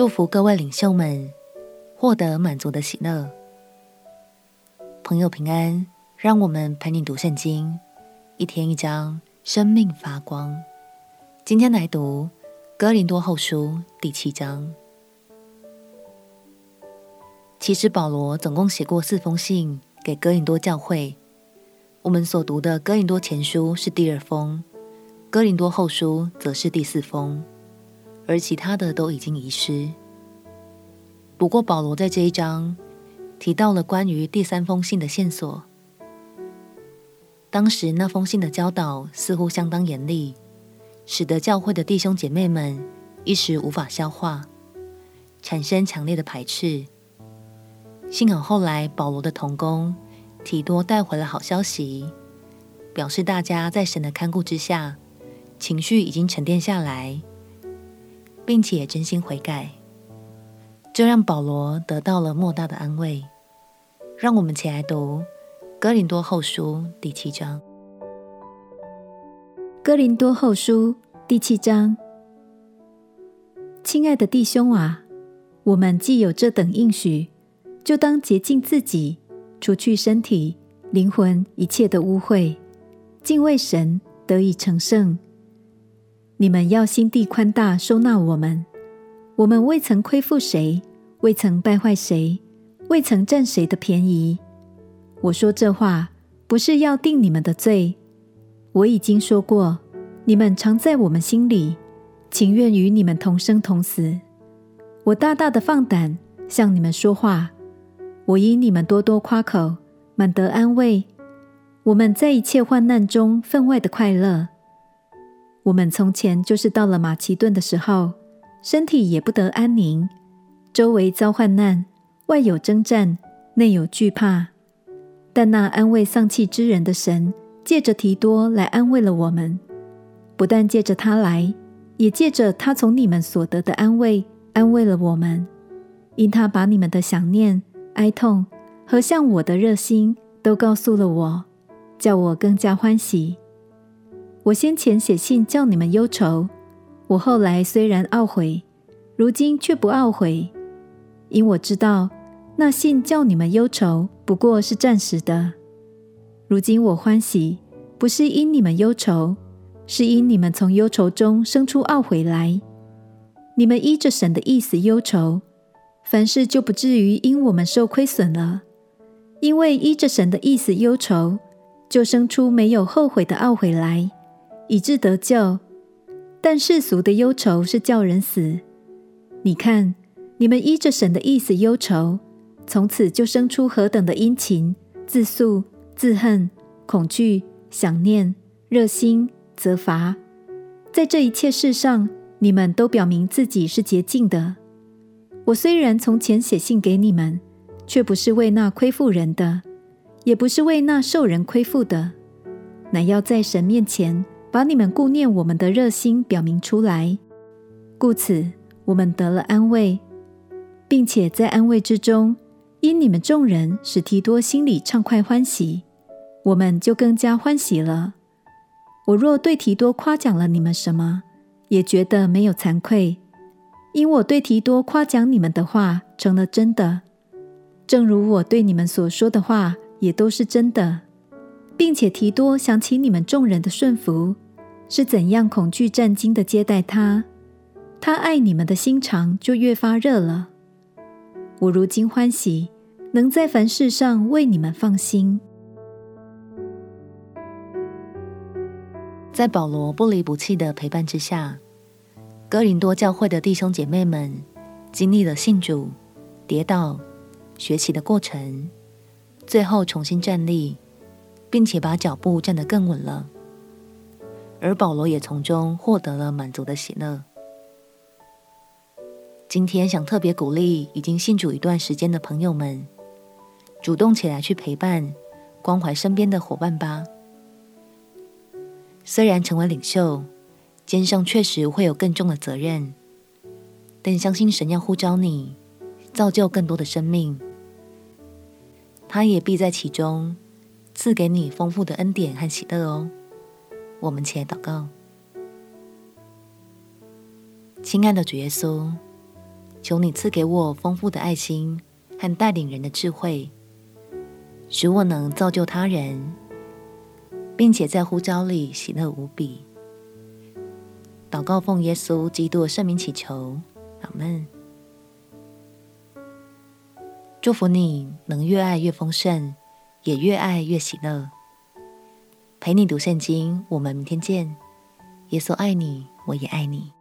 祝福各位领袖们获得满足的喜乐。朋友平安，让我们陪你读圣经，一天一章，生命发光。今天来读哥林多后书第七章。其实保罗总共写过四封信给哥林多教会。我们所读的哥林多前书是第二封，哥林多后书则是第四封，而其他的都已经遗失。不过保罗在这一章提到了关于第三封信的线索。当时那封信的教导似乎相当严厉，使得教会的弟兄姐妹们一时无法消化，产生强烈的排斥。幸好后来保罗的同工。提多带回了好消息，表示大家在神的看顾之下，情绪已经沉淀下来，并且真心悔改，这让保罗得到了莫大的安慰。让我们起来读《哥林多后书》第七章。《哥林多后书》第七章，亲爱的弟兄啊，我们既有这等应许，就当洁净自己。除去身体、灵魂一切的污秽，敬畏神，得以成圣。你们要心地宽大，收纳我们。我们未曾亏负谁，未曾败坏谁，未曾占谁的便宜。我说这话，不是要定你们的罪。我已经说过，你们常在我们心里，情愿与你们同生同死。我大大的放胆向你们说话。我因你们多多夸口，满得安慰。我们在一切患难中分外的快乐。我们从前就是到了马其顿的时候，身体也不得安宁，周围遭患难，外有征战，内有惧怕。但那安慰丧气之人的神，借着提多来安慰了我们。不但借着他来，也借着他从你们所得的安慰，安慰了我们。因他把你们的想念。哀痛和向我的热心都告诉了我，叫我更加欢喜。我先前写信叫你们忧愁，我后来虽然懊悔，如今却不懊悔，因我知道那信叫你们忧愁不过是暂时的。如今我欢喜，不是因你们忧愁，是因你们从忧愁中生出懊悔来。你们依着神的意思忧愁。凡事就不至于因我们受亏损了，因为依着神的意思忧愁，就生出没有后悔的懊悔来，以致得救。但世俗的忧愁是叫人死。你看，你们依着神的意思忧愁，从此就生出何等的殷勤、自诉、自恨、恐惧、想念、热心、责罚，在这一切事上，你们都表明自己是洁净的。我虽然从前写信给你们，却不是为那亏负人的，也不是为那受人亏负的，乃要在神面前把你们顾念我们的热心表明出来。故此，我们得了安慰，并且在安慰之中，因你们众人使提多心里畅快欢喜，我们就更加欢喜了。我若对提多夸奖了你们什么，也觉得没有惭愧。因我对提多夸奖你们的话成了真的，正如我对你们所说的话也都是真的，并且提多想起你们众人的顺服，是怎样恐惧战惊的接待他，他爱你们的心肠就越发热了。我如今欢喜，能在凡事上为你们放心。在保罗不离不弃的陪伴之下。哥林多教会的弟兄姐妹们经历了信主、跌倒、学习的过程，最后重新站立，并且把脚步站得更稳了。而保罗也从中获得了满足的喜乐。今天想特别鼓励已经信主一段时间的朋友们，主动起来去陪伴、关怀身边的伙伴吧。虽然成为领袖，肩上确实会有更重的责任，但相信神要呼召你，造就更多的生命，他也必在其中赐给你丰富的恩典和喜乐哦。我们起来祷告，亲爱的主耶稣，求你赐给我丰富的爱心和带领人的智慧，使我能造就他人，并且在呼召里喜乐无比。祷告奉耶稣基督的圣名祈求，阿门。祝福你能越爱越丰盛，也越爱越喜乐。陪你读圣经，我们明天见。耶稣爱你，我也爱你。